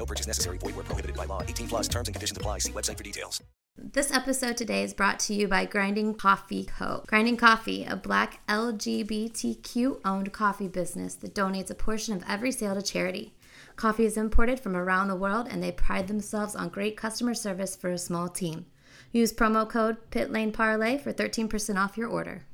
No purchase necessary. Void where prohibited by law. 18 plus terms and conditions apply. See website for details. This episode today is brought to you by Grinding Coffee Co. Grinding Coffee, a black LGBTQ owned coffee business that donates a portion of every sale to charity. Coffee is imported from around the world and they pride themselves on great customer service for a small team. Use promo code PITLANEPARLAY for 13% off your order.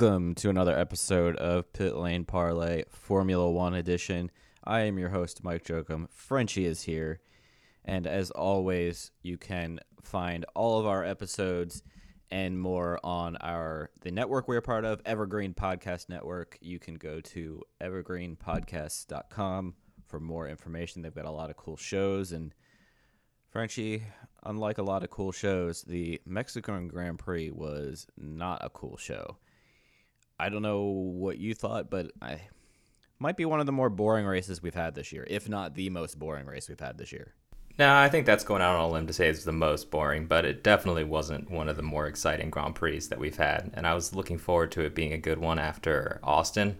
Welcome to another episode of Pit Lane Parlay Formula One Edition. I am your host, Mike Jokum. Frenchie is here. And as always, you can find all of our episodes and more on our the network we're part of, Evergreen Podcast Network. You can go to evergreenpodcasts.com for more information. They've got a lot of cool shows and Frenchie, unlike a lot of cool shows, the Mexican Grand Prix was not a cool show. I don't know what you thought, but I might be one of the more boring races we've had this year, if not the most boring race we've had this year. No, I think that's going out on a limb to say it's the most boring, but it definitely wasn't one of the more exciting Grand Prix that we've had. And I was looking forward to it being a good one after Austin.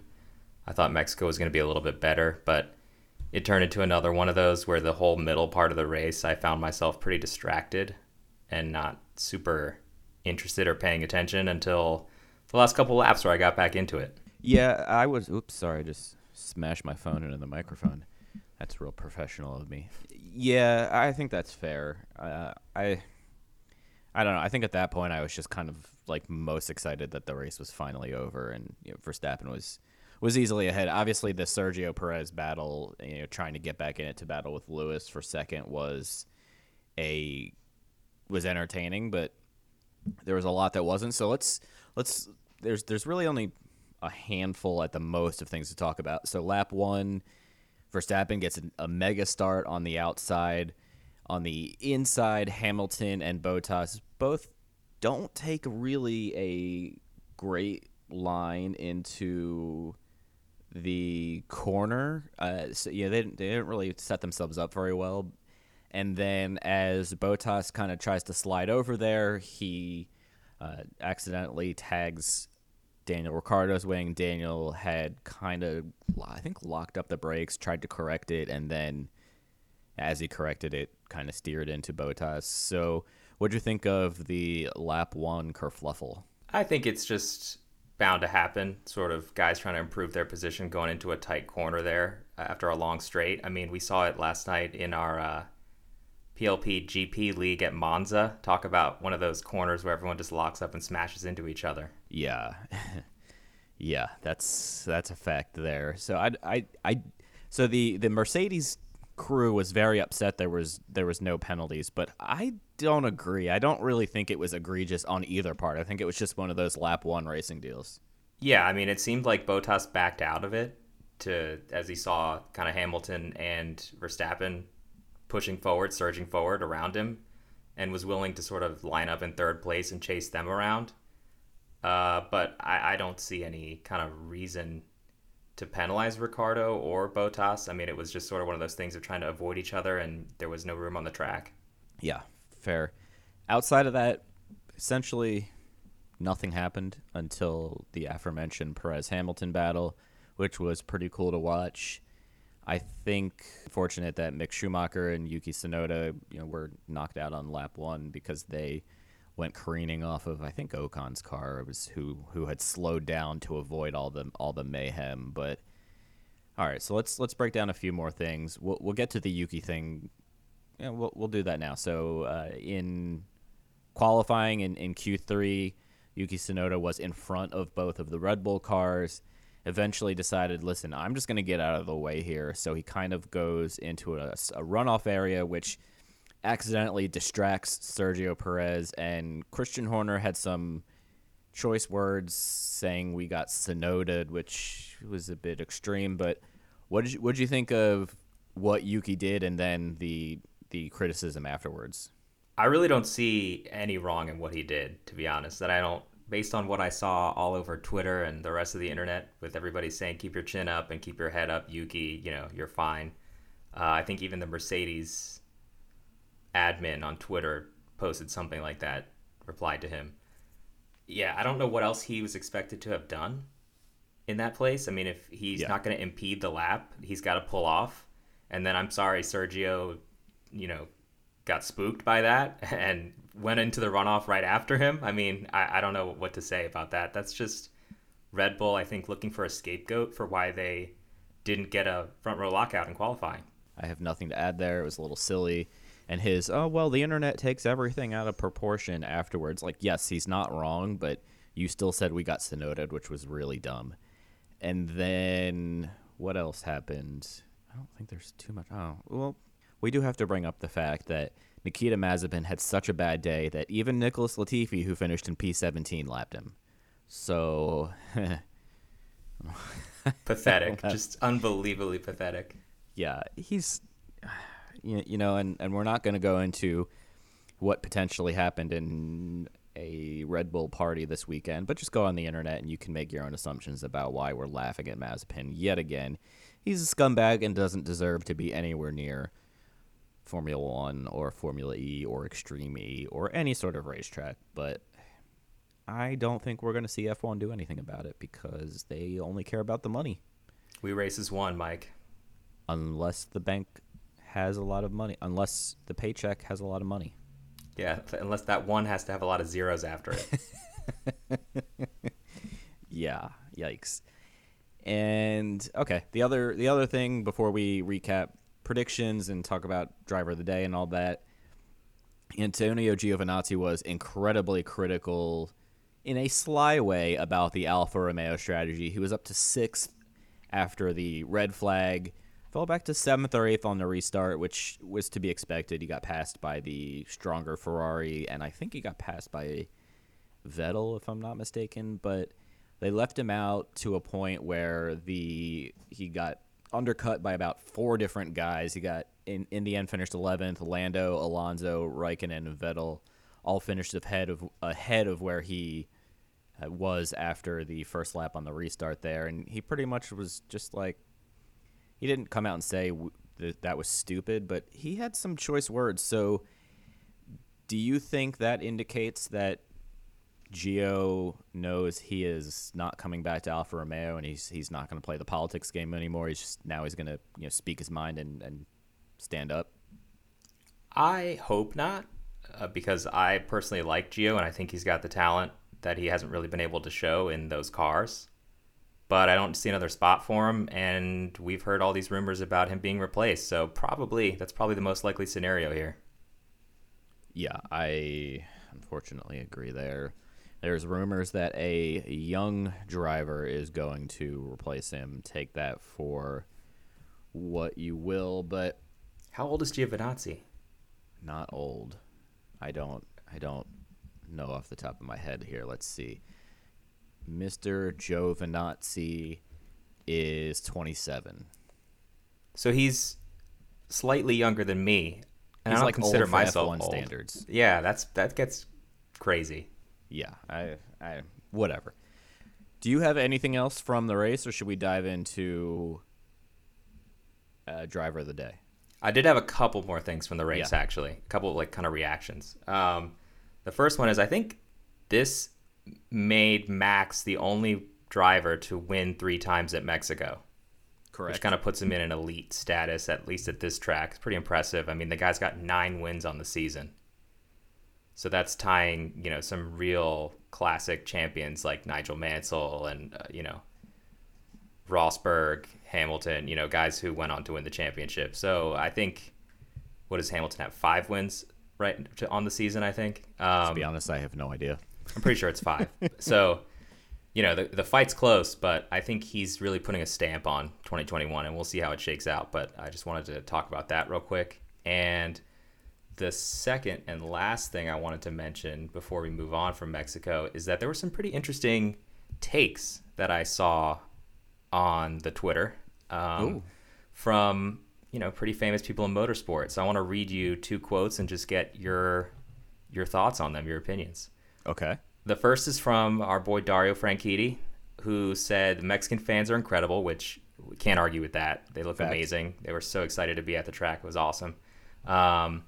I thought Mexico was going to be a little bit better, but it turned into another one of those where the whole middle part of the race, I found myself pretty distracted and not super interested or paying attention until the last couple laps where I got back into it. Yeah, I was. Oops, sorry, I just smashed my phone into the microphone. That's real professional of me. Yeah, I think that's fair. Uh, I, I don't know. I think at that point I was just kind of like most excited that the race was finally over and you know, Verstappen was was easily ahead. Obviously, the Sergio Perez battle, you know, trying to get back in it to battle with Lewis for second was a was entertaining, but there was a lot that wasn't. So let's let's there's there's really only a handful at the most of things to talk about. So lap one, Verstappen gets a, mega start on the outside. On the inside, Hamilton and Bottas both don't take really a great line into the corner. Uh, so yeah, they didn't, they didn't really set themselves up very well. And then as Bottas kind of tries to slide over there, he uh, accidentally tags Daniel Ricciardo's wing. Daniel had kind of, I think, locked up the brakes, tried to correct it, and then as he corrected it, kind of steered into Bottas. So, what'd you think of the lap one kerfluffle? I think it's just bound to happen. Sort of guys trying to improve their position going into a tight corner there after a long straight. I mean, we saw it last night in our uh, PLP GP league at Monza. Talk about one of those corners where everyone just locks up and smashes into each other. Yeah, yeah, that's that's a fact there. So I, I, I, so the the Mercedes crew was very upset there was there was no penalties, but I don't agree. I don't really think it was egregious on either part. I think it was just one of those lap one racing deals. Yeah, I mean, it seemed like Bottas backed out of it to as he saw kind of Hamilton and Verstappen pushing forward, surging forward around him, and was willing to sort of line up in third place and chase them around. Uh, but I, I don't see any kind of reason to penalize Ricciardo or Bottas. I mean, it was just sort of one of those things of trying to avoid each other, and there was no room on the track. Yeah, fair. Outside of that, essentially nothing happened until the aforementioned Perez Hamilton battle, which was pretty cool to watch. I think fortunate that Mick Schumacher and Yuki Tsunoda, you know, were knocked out on lap one because they went careening off of I think Ocon's car. Was who who had slowed down to avoid all the all the mayhem. But all right, so let's let's break down a few more things. We'll we'll get to the Yuki thing. Yeah, we'll we'll do that now. So uh, in qualifying in, in Q3, Yuki Tsunoda was in front of both of the Red Bull cars. Eventually decided, listen, I'm just going to get out of the way here. So he kind of goes into a, a runoff area, which accidentally distracts Sergio Perez. And Christian Horner had some choice words saying we got Tsunoda, which was a bit extreme. But what did you, what did you think of what Yuki did and then the the criticism afterwards? I really don't see any wrong in what he did, to be honest. That I don't, based on what I saw all over Twitter and the rest of the internet, with everybody saying keep your chin up and keep your head up, Yuki, you know, you're fine. Uh, I think even the Mercedes admin on Twitter posted something like that, replied to him. Yeah, I don't know what else he was expected to have done in that place. I mean, if he's Yeah. not going to impede the lap, he's got to pull off. And then I'm sorry, Sergio, you know, got spooked by that and went into the runoff right after him. I mean, I, I don't know what to say about that. That's just Red Bull, I think, looking for a scapegoat for why they didn't get a front row lockout in qualifying. I have nothing to add there. It was a little silly. And his, oh, well, the internet takes everything out of proportion afterwards. Like, yes, he's not wrong, but you still said we got Tsunoda, which was really dumb. And then what else happened? I don't think there's too much. Oh, well, we do have to bring up the fact that Nikita Mazepin had such a bad day that even Nicholas Latifi, who finished in P17, lapped him. So, Pathetic. just unbelievably pathetic. yeah, he's you, know, and and we're not going to go into what potentially happened in a Red Bull party this weekend, but just go on the internet and you can make your own assumptions about why we're laughing at Mazepin yet again. He's a scumbag and doesn't deserve to be anywhere near Formula One or Formula E or Extreme E or any sort of racetrack, but I don't think we're going to see F1 do anything about it because they only care about the money We races one, Mike. unless the bank has a lot of money, unless the paycheck has a lot of money. Yeah, unless that one has to have a lot of zeros after it. Yeah, yikes. And okay, the other the other thing before we recap predictions and talk about driver of the day and all that, Antonio Giovinazzi was incredibly critical in a sly way about the Alfa Romeo strategy. He was up to sixth after the red flag, fell back to seventh or eighth on the restart, which was to be expected. He got passed by the stronger Ferrari, and I think he got passed by Vettel, if I'm not mistaken. But they left him out to a point where the he got undercut by about four different guys. He got in in the end finished 11th. Lando, Alonso, Raikkonen, and Vettel all finished ahead of ahead of where he uh, was after the first lap on the restart there, and he pretty much was just like he didn't come out and say that that was stupid, but he had some choice words. So, do you think that indicates that Gio knows he is not coming back to Alfa Romeo and he's he's not going to play the politics game anymore? He's just now he's going to you know speak his mind and, and stand up. I hope not, uh, because I personally like Gio and I think he's got the talent that he hasn't really been able to show in those cars. But I don't see another spot for him, and we've heard all these rumors about him being replaced. So probably that's probably the most likely scenario here. Yeah, I unfortunately agree there. There's rumors that a young driver is going to replace him. Take that for what you will, but How old is Giovinazzi? not old. I don't I don't know off the top of my head here. Let's see. Mr. Giovinazzi is 27. So he's slightly younger than me, and He's I don't like consider myself F1 old. standards. Yeah, that's that gets crazy. Yeah, I I whatever. Do you have anything else from the race or should we dive into uh, driver of the day? I did have a couple more things from the race Yeah. actually, a couple of like kind of reactions. Um, the first one is I think this made Max the only driver to win three times at Mexico, Correct. which kind of puts him in an elite status at least at this track. It's pretty impressive. I mean, the guy's got nine wins on the season, so that's tying you know some real classic champions like Nigel Mansell and uh, you know Rosberg, Hamilton, you know, guys who went on to win the championship. So I think, what does Hamilton have? Five wins, right, to, on the season, I think. Um, to be honest, I have no idea. I'm pretty sure it's five. so, you know, the the fight's close, but I think he's really putting a stamp on 2021, and we'll see how it shakes out. But I just wanted to talk about that real quick. And the second and last thing I wanted to mention before we move on from Mexico is that there were some pretty interesting takes that I saw on the Twitter um, from you know pretty famous people in motorsports. So I want to read you two quotes and just get your your thoughts on them, your opinions. Okay. The first is from our boy Dario Franchitti, who said Mexican fans are incredible, which we can't argue with that. They look Facts. amazing. They were so excited to be at the track. It was awesome. Um,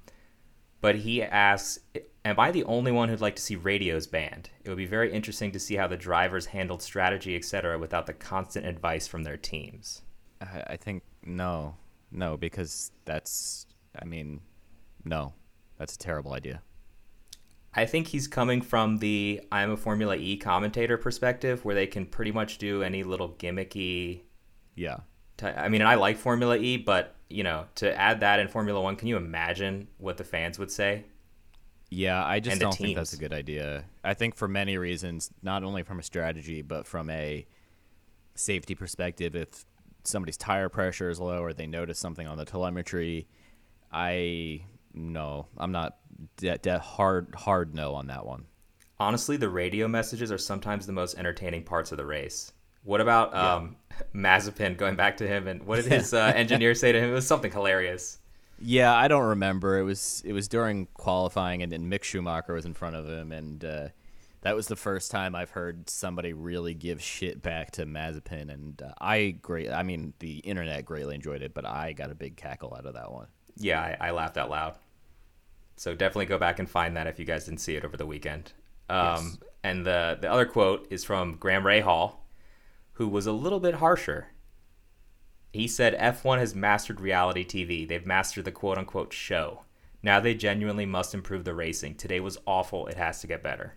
but he asks, Am I the only one who'd like to see radios banned? It would be very interesting to see how the drivers handled strategy, etc., without the constant advice from their teams. I, think no, no, because that's. I mean, no, that's a terrible idea. I think he's coming from the I'm a Formula E commentator perspective, where they can pretty much do any little gimmicky Yeah. T- I mean, I like Formula E, but you know, to add that in Formula One, can you imagine what the fans would say? Yeah, I just don't think that's a good idea. I think for many reasons, not only from a strategy, but from a safety perspective, if somebody's tire pressure is low or they notice something on the telemetry, I no, I'm not de- de- hard hard no on that one. Honestly, the radio messages are sometimes the most entertaining parts of the race. What about um, Mazepin? Going back to him, and what did his uh, engineer say to him? It was something hilarious. Yeah, I don't remember. It was it was during qualifying, and then Mick Schumacher was in front of him, and uh, that was the first time I've heard somebody really give shit back to Mazepin. And uh, I great, I mean, the internet greatly enjoyed it, but I got a big cackle out of that one. Yeah, I, I laughed out loud. So definitely go back and find that if you guys didn't see it over the weekend. Um, And the the other quote is from Graham Rahal, who was a little bit harsher. He said F1 has mastered reality TV. They've mastered the quote unquote show. Now they genuinely must improve the racing. Today was awful. It has to get better.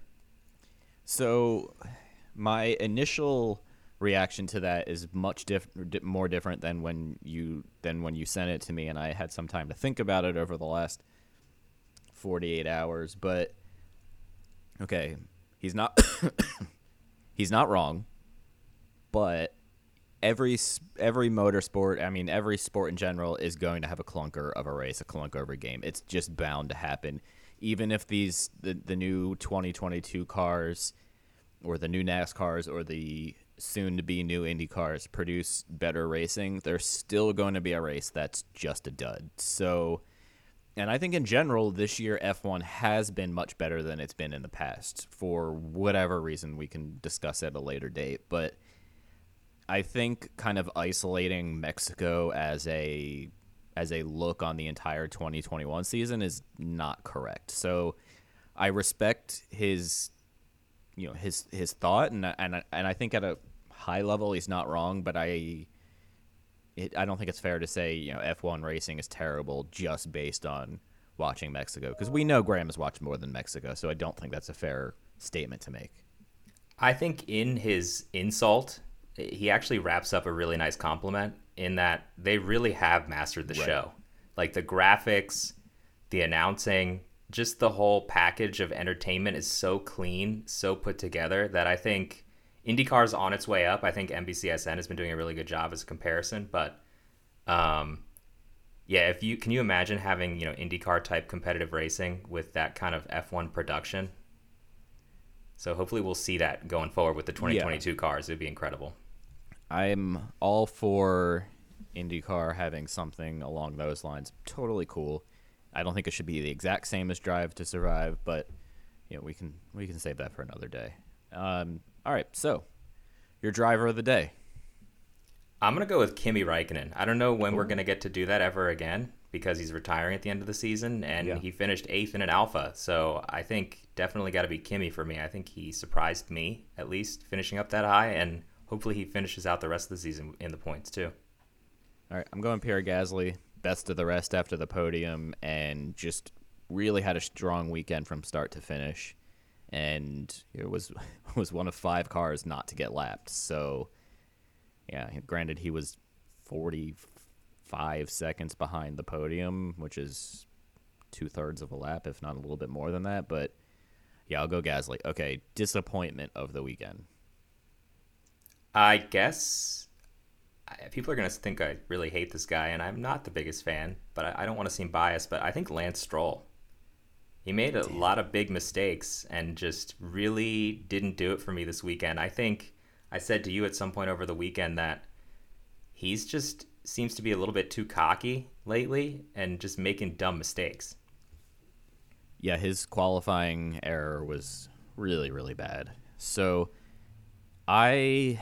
So, my initial reaction to that is much diff- more different than when you than when you sent it to me, and I had some time to think about it over the last forty eight hours. But okay, he's not he's not wrong, but every every motorsport, I mean every sport in general, is going to have a clunker of a race, a clunker of a game. It's just bound to happen. Even if these the, the new 2022 cars or the new NASCARs or the soon to be new Indy cars produce better racing, there's still going to be a race that's just a dud. So and I think in general, this year F1 has been much better than it's been in the past for whatever reason we can discuss at a later date. But I think kind of isolating Mexico as a as a look on the entire 2021 season is not correct. So I respect his you know his his thought and and and I think at a high level he's not wrong, but I it, I don't think it's fair to say you know F1 racing is terrible just based on watching Mexico because we know Graham has watched more than Mexico, so I don't think that's a fair statement to make. I think in his insult, he actually wraps up a really nice compliment in that they really have mastered the show. Like the graphics, the announcing, just the whole package of entertainment is so clean, so put together that I think IndyCar's on its way up. I think NBCSN has been doing a really good job as a comparison, but um, yeah, if you can you imagine having, you know, IndyCar type competitive racing with that kind of F1 production? So hopefully we'll see that going forward with the 2022 cars. It'd be incredible. I'm all for IndyCar having something along those lines. Totally cool. I don't think it should be the exact same as Drive to Survive, but you know we can we can save that for another day. Um, all right, so your driver of the day. I'm gonna go with Kimi Räikkönen. I don't know when we're gonna get to do that ever again because he's retiring at the end of the season, and Yeah. he finished eighth in an Alfa. So I think definitely got to be Kimi for me. I think he surprised me at least finishing up that high, and hopefully he finishes out the rest of the season in the points too. All right, I'm going Pierre Gasly, best of the rest after the podium, and just really had a strong weekend from start to finish, and it was was one of five cars not to get lapped. So, yeah, granted he was 45 seconds behind the podium, which is two thirds of a lap, if not a little bit more than that, but Yeah, I'll go Gasly. Okay, disappointment of the weekend. I guess people are going to think I really hate this guy, and I'm not the biggest fan, but I, I don't want to seem biased, but I think Lance Stroll. He made a lot of big mistakes and just really didn't do it for me this weekend. I think I said to you at some point over the weekend that he's just seems to be a little bit too cocky lately and just making dumb mistakes. Yeah, his qualifying error was really, really bad. So I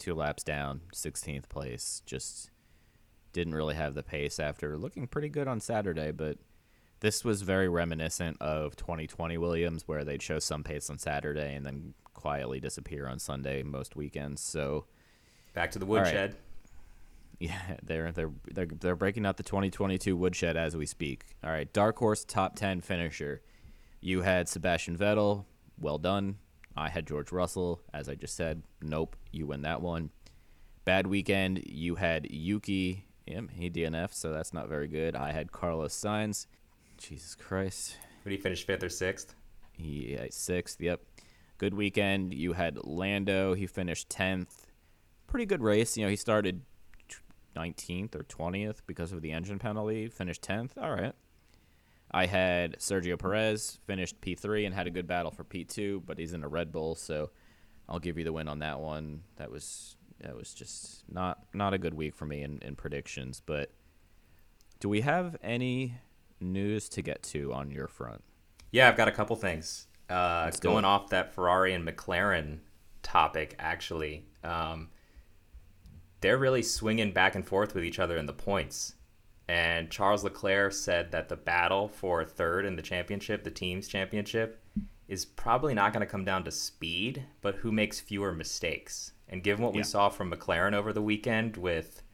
Two laps down, 16th place. Just didn't really have the pace after looking pretty good on Saturday, but this was very reminiscent of 2020 Williams, where they'd show some pace on Saturday and then quietly disappear on Sunday most weekends. So, Back to the right. woodshed. yeah, they're they're they're they're breaking out the 2022 woodshed as we speak. All right, dark horse top 10 finisher. You had Sebastian Vettel. Well done. I had George Russell, as I just said. Nope, you win that one. Bad weekend. You had Yuki. Yeah, he DNF, so that's not very good. I had Carlos Sainz. Jesus Christ. Would he finish fifth or sixth? He uh, sixth. Yep. Good weekend. You had Lando. He finished tenth. Pretty good race. You know, he started nineteenth or twentieth because of the engine penalty. Finished tenth. All right. I had Sergio Perez finished P three and had a good battle for P two, but he's in a Red Bull, so I'll give you the win on that one. That was that was just not not a good week for me in, in predictions. But do we have any news to get to on your front? Yeah, I've got a couple things. Uh, going off that Ferrari and McLaren topic, actually, um, they're really swinging back and forth with each other in the points. And Charles Leclerc said that the battle for third in the championship, the team's championship, is probably not going to come down to speed, but who makes fewer mistakes. And given what we saw from McLaren over the weekend with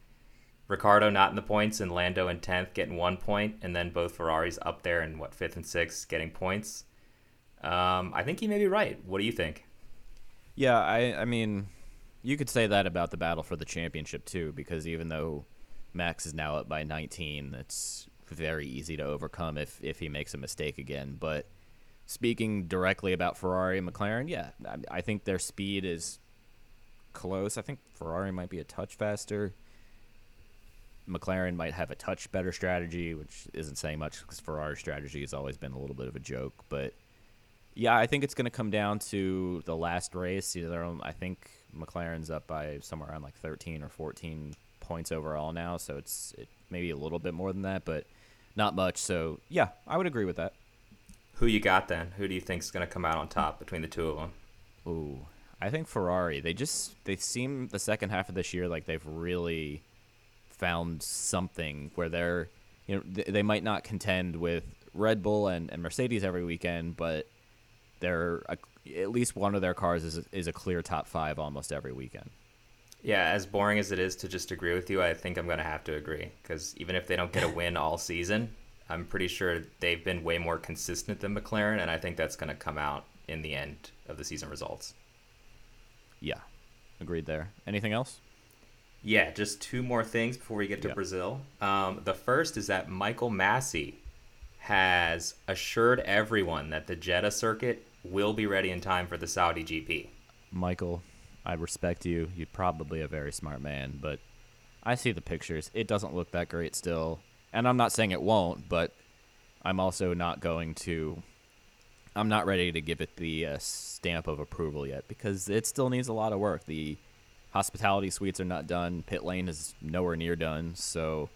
Ricciardo not in the points and Lando in 10th getting one point, and then both Ferraris up there in what, fifth and sixth getting points, um, I think he may be right. What do you think? Yeah, I I mean, you could say that about the battle for the championship too, because even though Max is now up by 19, That's very easy to overcome if if he makes a mistake again. But speaking directly about Ferrari and McLaren, yeah, I, I think their speed is close. I think Ferrari might be a touch faster. McLaren might have a touch better strategy, which isn't saying much because Ferrari's strategy has always been a little bit of a joke. But yeah, I think it's going to come down to the last race. Either um, I think McLaren's up by somewhere around like 13 or 14 points overall now, so it's it maybe a little bit more than that, but not much. So yeah, I would agree with that. Who you got then? Who do you think is going to come out on top between the two of them? Ooh, I think Ferrari. They just they seem the second half of this year like they've really found something where they're you know th- they might not contend with Red Bull and, and Mercedes every weekend, but they're a, at least one of their cars is is a clear top five almost every weekend. Yeah, as boring as it is to just agree with you, I think I'm going to have to agree because even if they don't get a win all season, I'm pretty sure they've been way more consistent than McLaren, and I think that's going to come out in the end of the season results. Yeah, agreed there. Anything else? Yeah, just two more things before we get to Yeah. Brazil. Um, the first is that Michael Masi has assured everyone that the Jeddah circuit will be ready in time for the Saudi GP. Michael, I respect you. You're probably a very smart man, but I see the pictures. It doesn't look that great still. And I'm not saying it won't, but I'm also not going to. I'm not ready to give it the uh, stamp of approval yet because it still needs a lot of work. The hospitality suites are not done. Pit lane is nowhere near done. So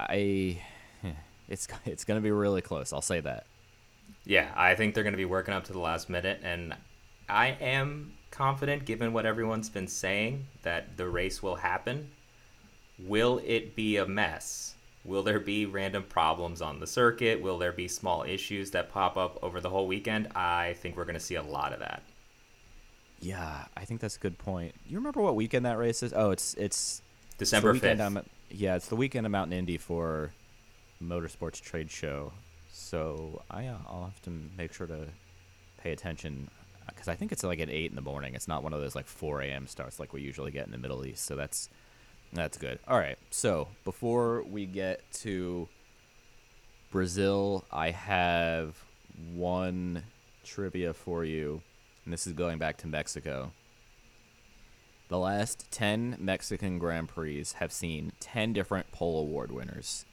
I, it's it's gonna be really close. I'll say that. Yeah, I think they're going to be working up to the last minute, and I am confident, given what everyone's been saying, that the race will happen. Will it be a mess? Will there be random problems on the circuit? Will there be small issues that pop up over the whole weekend? I think we're going to see a lot of that. Yeah, I think that's a good point. You remember what weekend that race is? Oh, it's it's December 5th. Yeah, it's the weekend of Mountain Indy for Motorsports Trade Show. So I uh, I'll have to make sure to pay attention because I think it's like at eight in the morning. It's not one of those like four a.m. starts like we usually get in the Middle East. So that's that's good. All right. So before we get to Brazil, I have one trivia for you, and this is going back to Mexico. The last 10 Mexican Grand Prix have seen 10 different pole award winners.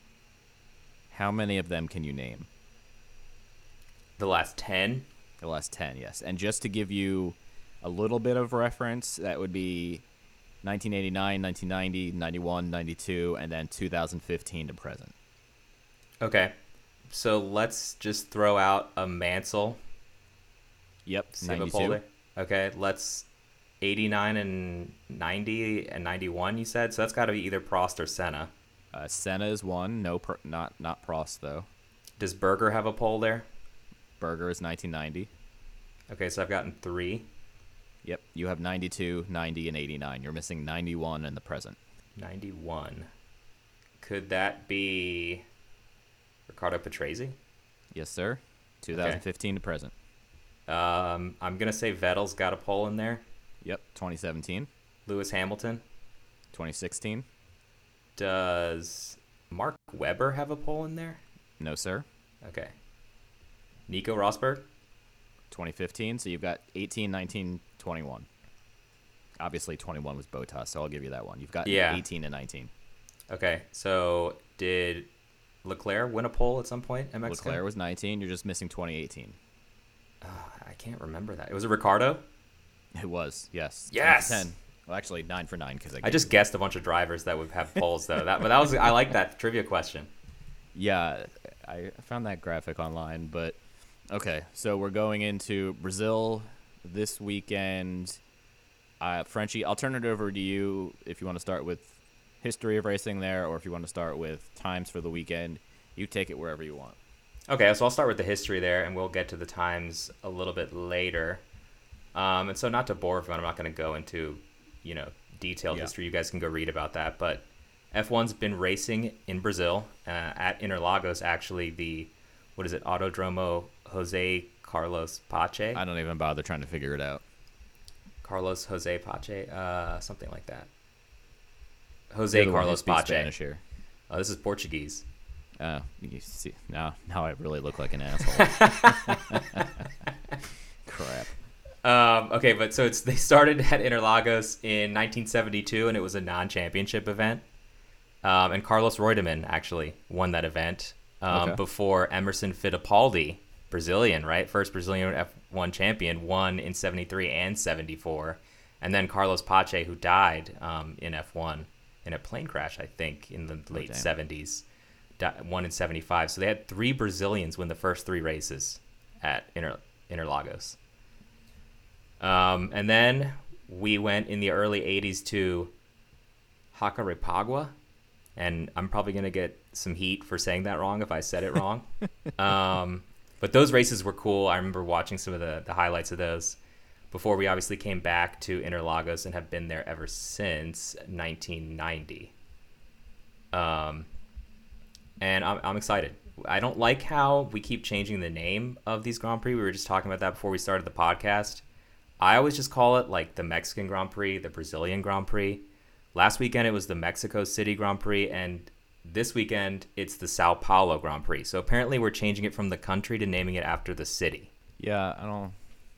How many of them can you name? The last 10? The last 10, yes. And just to give you a little bit of reference, that would be 1989, 1990, 91, 92, and then 2015 to present. Okay. So let's just throw out a Mansell. Yep, 92. Okay, let's 89 and 90 and 91 you said. So that's got to be either Prost or Senna. Uh, Senna is one, no, pr- not not Prost though. Does Berger have a pole there? Berger is 1990. Okay, so I've gotten 3. Yep, you have 92, 90, and 89. You're missing 91 in the present. 91. Could that be Riccardo Patrese? Yes, sir. 2015 to present. Um, I'm going to say Vettel's got a pole in there. Yep, 2017, Lewis Hamilton. 2016. Does Mark Webber have a pole in there? No, sir. Okay. Nico Rosberg? 2015. So you've got 18, 19, 21. Obviously, 21 was Bottas, so I'll give you that one. You've got Yeah. 18 and 19. Okay, so did Leclerc win a pole at some point in Mexico? Leclerc was 19. You're just missing 2018. Ah, I can't remember that. It was a Ricciardo. It was, yes. Yes! 10. Well, actually, 9 for 9 because I, I just guessed a bunch of drivers that would have poles though. That, but that was I like that trivia question. Yeah, I found that graphic online, but okay. So we're going into Brazil this weekend. Uh, Frenchie, I'll turn it over to you if you want to start with history of racing there, or if you want to start with times for the weekend. You take it wherever you want. Okay, so I'll start with the history there, and we'll get to the times a little bit later. Um, and so, not to bore everyone, I'm not going to go into, you know, detailed Yeah. history. You guys can go read about that. But F1's been racing in Brazil uh, at Interlagos. Actually, the what is it, Autodromo Jose Carlos Pace? I don't even bother trying to figure it out. Carlos Jose Pace, uh, something like that. Jose the one who Carlos Pace. Spanish here. Oh, this is Portuguese. Oh, you see, now, now I really look like an asshole. Crap. Um, okay, but so it's they started at Interlagos in 1972, and it was a non-championship event. Um, and Carlos Reutemann actually won that event um, Okay. before Emerson Fittipaldi, Brazilian, right, first Brazilian F1 champion, won in '73 and '74, and then Carlos Pace, who died um, in F1 in a plane crash, I think, in the late damn. '70s, di- won in '75. So they had three Brazilians win the first three races at Inter- Interlagos. Um, and then we went in the early 80s to Jacarepagua. And I'm probably going to get some heat for saying that wrong if I said it wrong. um, but those races were cool. I remember watching some of the, the highlights of those before we obviously came back to Interlagos and have been there ever since 1990. Um, and I'm, I'm excited. I don't like how we keep changing the name of these Grand Prix. We were just talking about that before we started the podcast. I always just call it like the Mexican Grand Prix, the Brazilian Grand Prix. Last weekend it was the Mexico City Grand Prix, and this weekend it's the Sao Paulo Grand Prix. So apparently we're changing it from the country to naming it after the city. Yeah, I don't.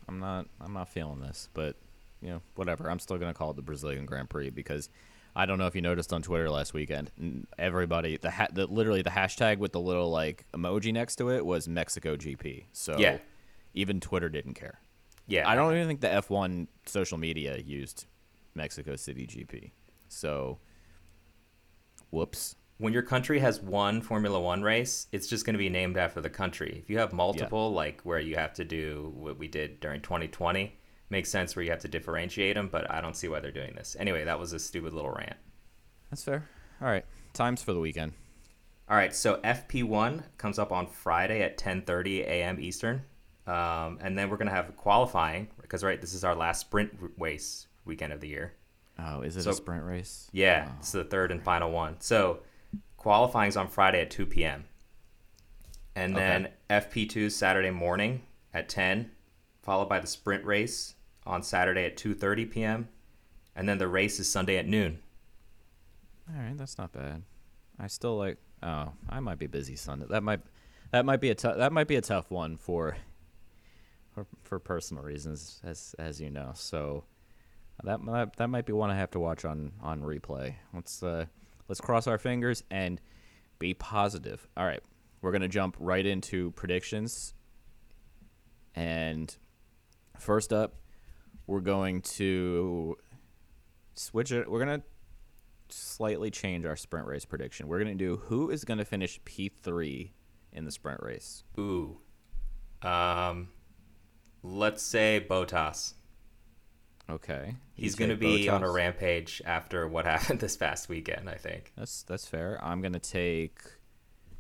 I'm not. I'm not feeling this, but you know, whatever. I'm still gonna call it the Brazilian Grand Prix because I don't know if you noticed on Twitter last weekend. Everybody, the, ha- the literally the hashtag with the little like emoji next to it was Mexico GP. So Yeah. even Twitter didn't care. Yeah, I don't even think the F1 social media used Mexico City GP. So, whoops. When your country has one Formula One race, it's just going to be named after the country. If you have multiple, like where you have to do what we did during 2020, makes sense where you have to differentiate them, but I don't see why they're doing this. Anyway, that was a stupid little rant. That's fair. All right, times for the weekend. All right, so FP1 comes up on Friday at 10:30 a.m. Eastern, um, and then we're gonna have qualifying because right, this is our last sprint race weekend of the year. Oh, is it So- a sprint race? Yeah, it's the third and final one. So qualifying's on Friday at 2 p.m. And then FP2 Saturday morning at 10, followed by the sprint race on Saturday at 2:30 p.m. And then the race is Sunday at noon. All right, that's not bad. I still like. Oh, I might be busy Sunday. That might, that might be a tough. That might be a tough one for, for, for personal reasons, as as you know. So, that might that might be one I have to watch on on replay. Let's uh, let's cross our fingers and be positive. All right, we're gonna jump right into predictions. And first up, we're going to switch it. We're gonna slightly change our sprint race prediction. We're gonna do who is gonna finish P three in the sprint race. Ooh. Um let's say Bottas. Okay, He's going to be on a rampage after what happened this past weekend, I think. That's that's fair. I'm gonna take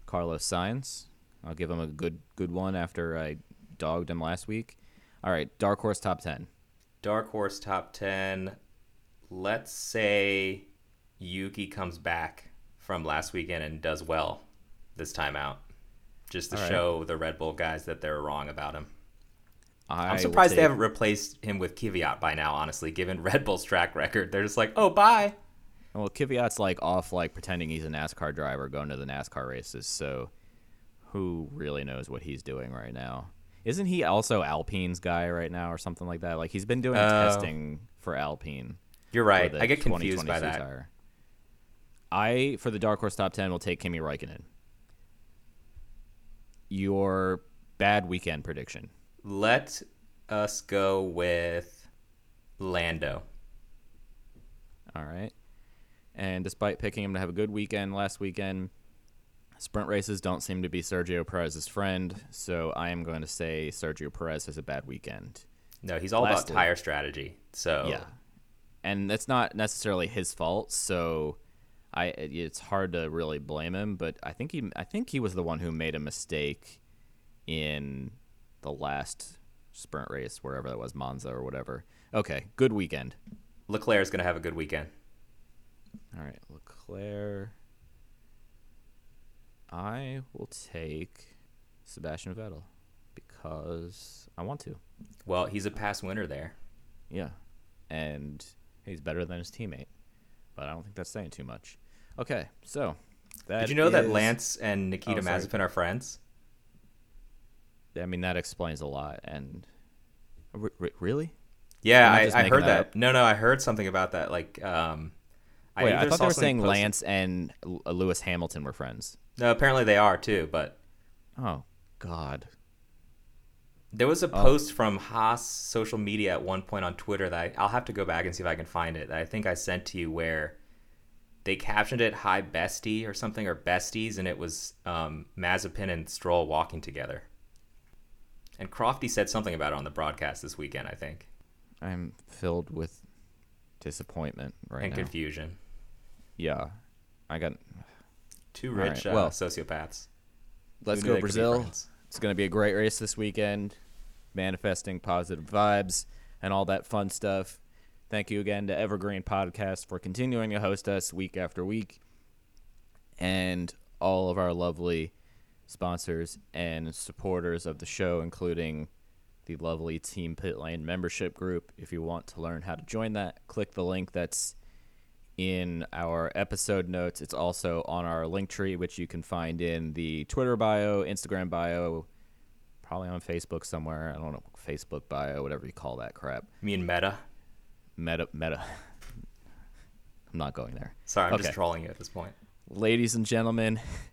Carlos Sainz. I'll give him a good good one after I dogged him last week. All right, dark horse top ten. Dark Horse top 10. Let's say Yuki comes back from last weekend and does well this time out. Just to right. show the Red Bull guys that they're wrong about him. I I'm will surprised they haven't replaced him with Kvyat by now, honestly, given Red Bull's track record. They're just like, oh, bye. Well, Kvyat's like off, like pretending he's a NASCAR driver going to the NASCAR races. So, who really knows what he's doing right now? Isn't he also Alpine's guy right now, or something like that? Like he's been doing Oh. testing for Alpine. You're right. I get confused by that. tire. I for the dark horse top ten will take Kimi Räikkönen. Your bad weekend prediction. Let us go with Lando. All right. And despite picking him to have a good weekend last weekend, sprint races don't seem to be Sergio Perez's friend. So I am going to say Sergio Perez has a bad weekend. No, he's all Lastly. about tire strategy. So Yeah. And that's not necessarily his fault. So I it's hard to really blame him, but I think he I think he was the one who made a mistake in the last sprint race wherever that was Monza or whatever. Okay, good weekend. Leclerc's going to have a good weekend. All right, Leclerc. I will take Sebastian Vettel because I want to. Well, he's a past winner there. Yeah, and he's better than his teammate, but I don't think that's saying too much. Okay, so Did you know that Lance and Nikita Oh. Mazepin are friends? I mean, that explains a lot. And R- r- really? Yeah, I I, I heard that? No, no, I heard something about that. Like, um, Wait, I, thought they were saying posted- Lance and L- Lewis Hamilton were friends. No, apparently they are too. But Oh God. there was a Oh. post from Haas social media at one point on Twitter that I, I'll have to go back and see if I can find it. That I think I sent to you where they captioned it "Hi Bestie" or something or "Besties," and it was um, Mazepin and Stroll walking together. And Crofty said something about it on the broadcast this weekend, I think, I'm filled with disappointment right and now. confusion. Yeah, I got. Two rich right, uh, well, sociopaths. Let's Who go knew they could be Brazil. It's going to be a great race this weekend, manifesting positive vibes and all that fun stuff. Thank you again to Evergreen Podcast for continuing to host us week after week, and all of our lovely sponsors and supporters of the show, including the lovely Team Pit Lane membership group. If you want to learn how to join that, click the link that's in our episode notes. It's also on our link tree, which you can find in the Twitter bio, Instagram bio, probably on Facebook somewhere. I don't know, Facebook bio, whatever you call that crap. You mean meta? Meta, meta. I'm not going there. Sorry, I'm Okay. just trolling you at this point. Ladies and gentlemen,